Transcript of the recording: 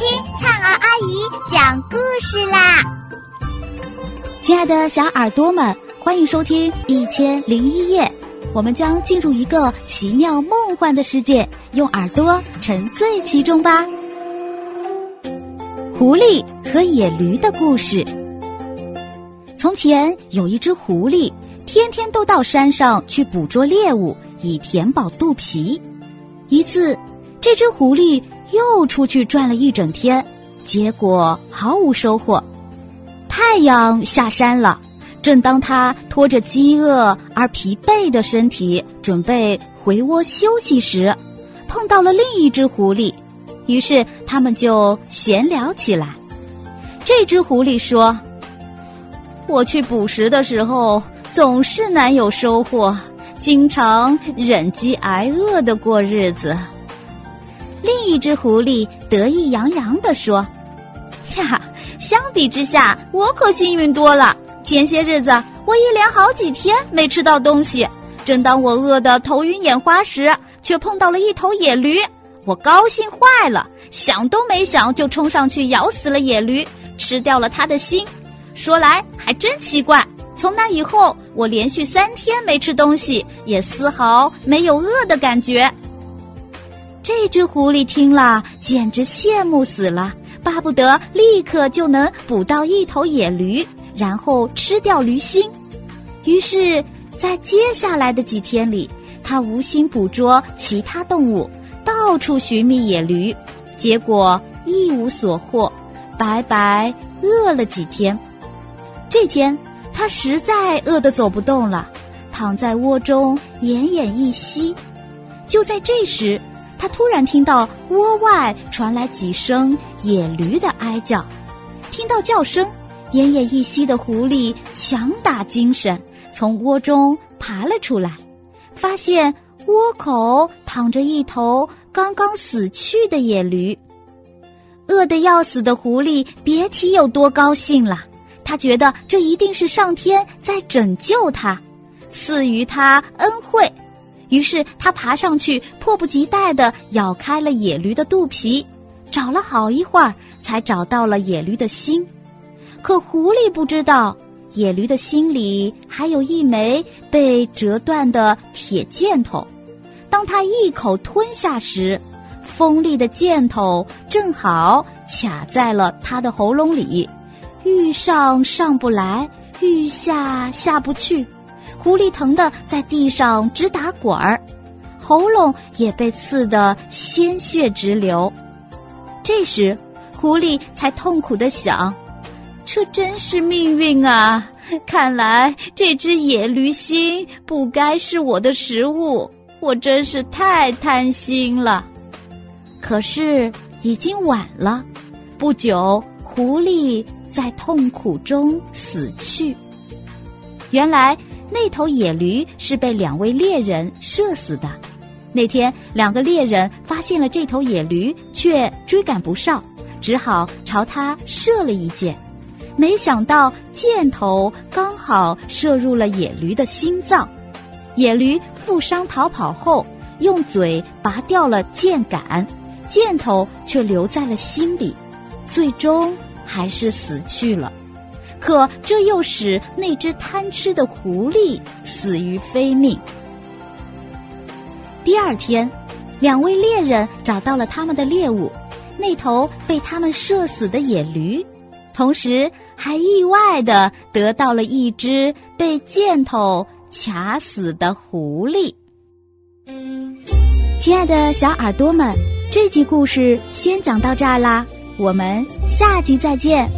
听灿儿阿姨讲故事啦！亲爱的小耳朵们，欢迎收听《一千零一夜》，我们将进入一个奇妙梦幻的世界，用耳朵沉醉其中吧。狐狸和野驴的故事。从前有一只狐狸，天天都到山上去捕捉猎物，以填饱肚皮。一次，这只狐狸。又出去转了一整天，结果毫无收获。太阳下山了，正当他拖着饥饿而疲惫的身体准备回窝休息时，碰到了另一只狐狸，于是他们就闲聊起来。这只狐狸说：“我去捕食的时候总是难有收获，经常忍饥挨饿的过日子。”另一只狐狸得意洋洋地说：“呀，相比之下，我可幸运多了。前些日子，我一连好几天没吃到东西。正当我饿得头晕眼花时，却碰到了一头野驴。我高兴坏了，想都没想就冲上去咬死了野驴，吃掉了它的心。说来还真奇怪，从那以后，我连续三天没吃东西，也丝毫没有饿的感觉。”这只狐狸听了，简直羡慕死了，巴不得立刻就能捕到一头野驴，然后吃掉驴心。于是，在接下来的几天里，他无心捕捉其他动物，到处寻觅野驴，结果一无所获，白白饿了几天。这天，他实在饿得走不动了，躺在窝中奄奄一息。就在这时，他突然听到窝外传来几声野驴的哀叫，听到叫声，奄奄一息的狐狸强打精神，从窝中爬了出来，发现窝口躺着一头刚刚死去的野驴。饿得要死的狐狸别提有多高兴了，他觉得这一定是上天在拯救他，赐予他恩惠。于是他爬上去，迫不及待地咬开了野驴的肚皮，找了好一会儿，才找到了野驴的心。可狐狸不知道，野驴的心里还有一枚被折断的铁箭头。当他一口吞下时，锋利的箭头正好卡在了他的喉咙里，欲上上不来，欲下下不去。狐狸疼得在地上直打滚儿，喉咙也被刺得鲜血直流。这时，狐狸才痛苦的想：“这真是命运啊！看来这只野驴心不该是我的食物，我真是太贪心了。”可是已经晚了，不久，狐狸在痛苦中死去。原来。那头野驴是被两位猎人射死的。那天，两个猎人发现了这头野驴，却追赶不上，只好朝它射了一箭。没想到箭头刚好射入了野驴的心脏。野驴负伤逃跑后，用嘴拔掉了箭杆，箭头却留在了心里，最终还是死去了。可这又使那只贪吃的狐狸死于非命。第二天，两位猎人找到了他们的猎物——那头被他们射死的野驴，同时还意外的得到了一只被箭头卡死的狐狸。亲爱的小耳朵们，这集故事先讲到这儿啦，我们下集再见。